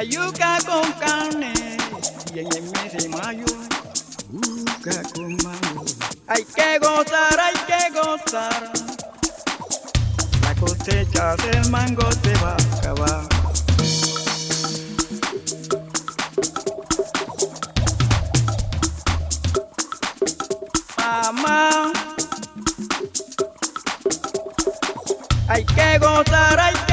ayuca con carne y en el mes de mayo yuca con mango. Hay que gozar, hay que gozar. La cosecha del mango se va a acabar. Mamá, hay que gozar, hay que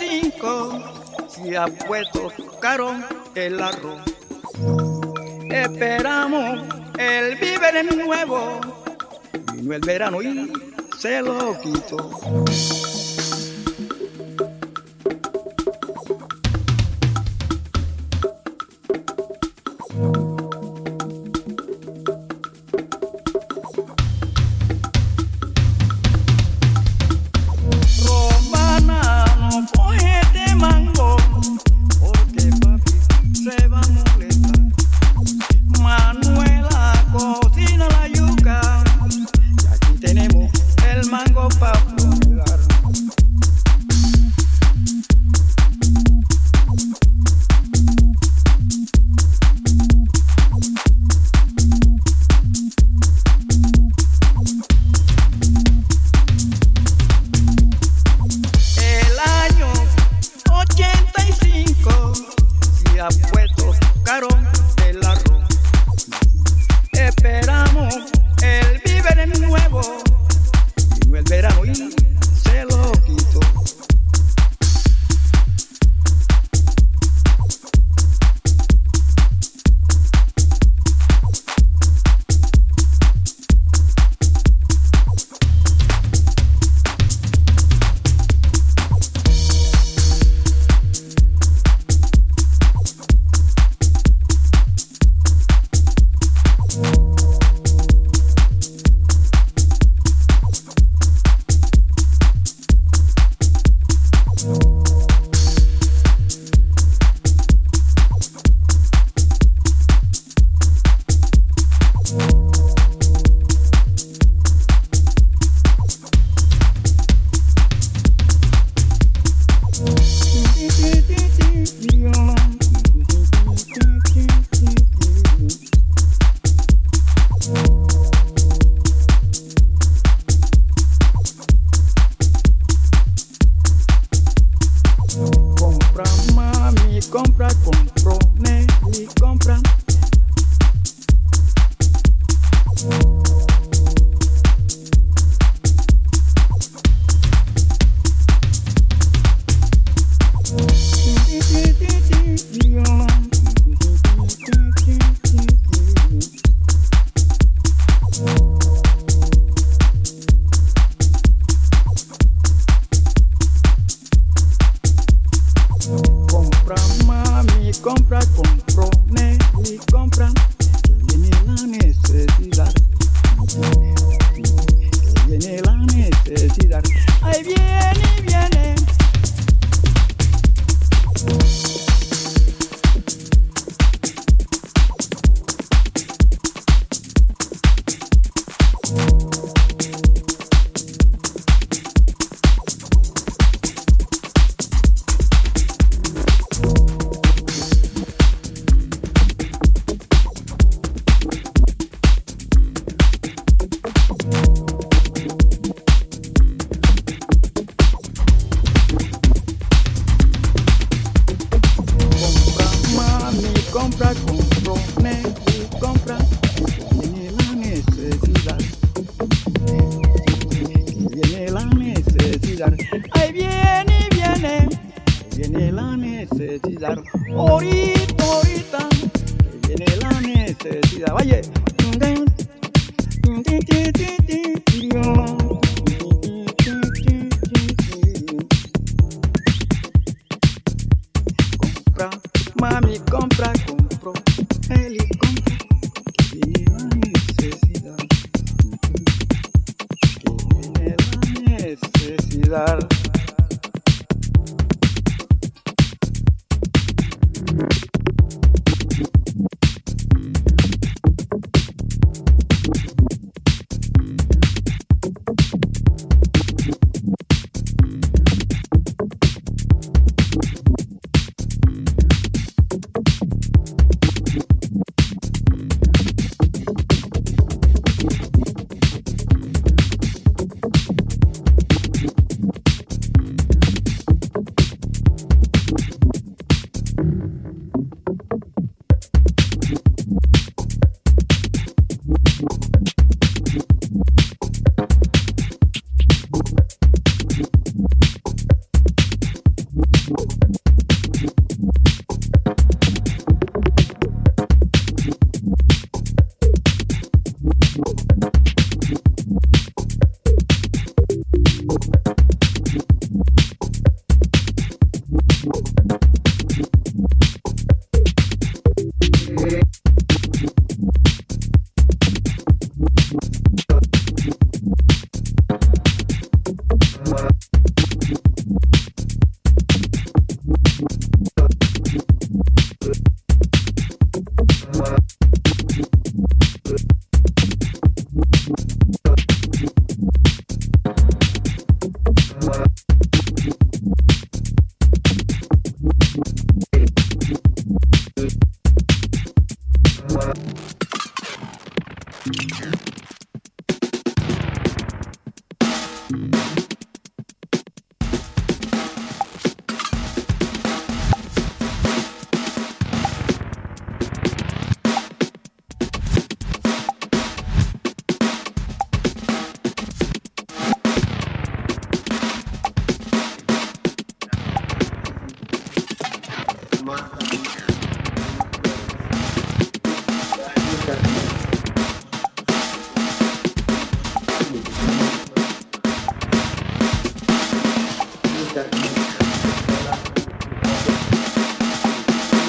cinco se ha puesto caro el arroz. Esperamos el víver nuevo, vino el verano y se lo quitó.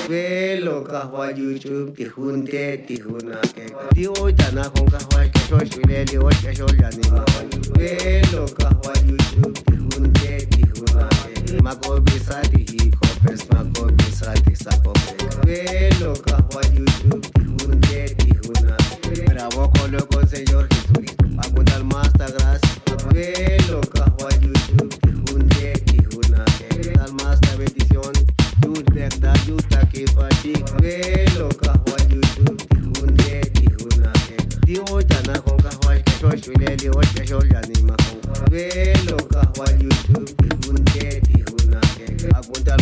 Velo kahwa YouTube tihunte tihuna ke Di oi tana kong kahwa kesho shule li oi kesho yani ma Velo kahwa YouTube tihunte tihuna ke Mako bisa tihi kopes mako bisa tisako ke Velo kahwa YouTube tihunte tihuna Bravo con lo con señor Jesucristo Apunta al master gracias Velo kahwa YouTube tihunte tihuna ke Apunta al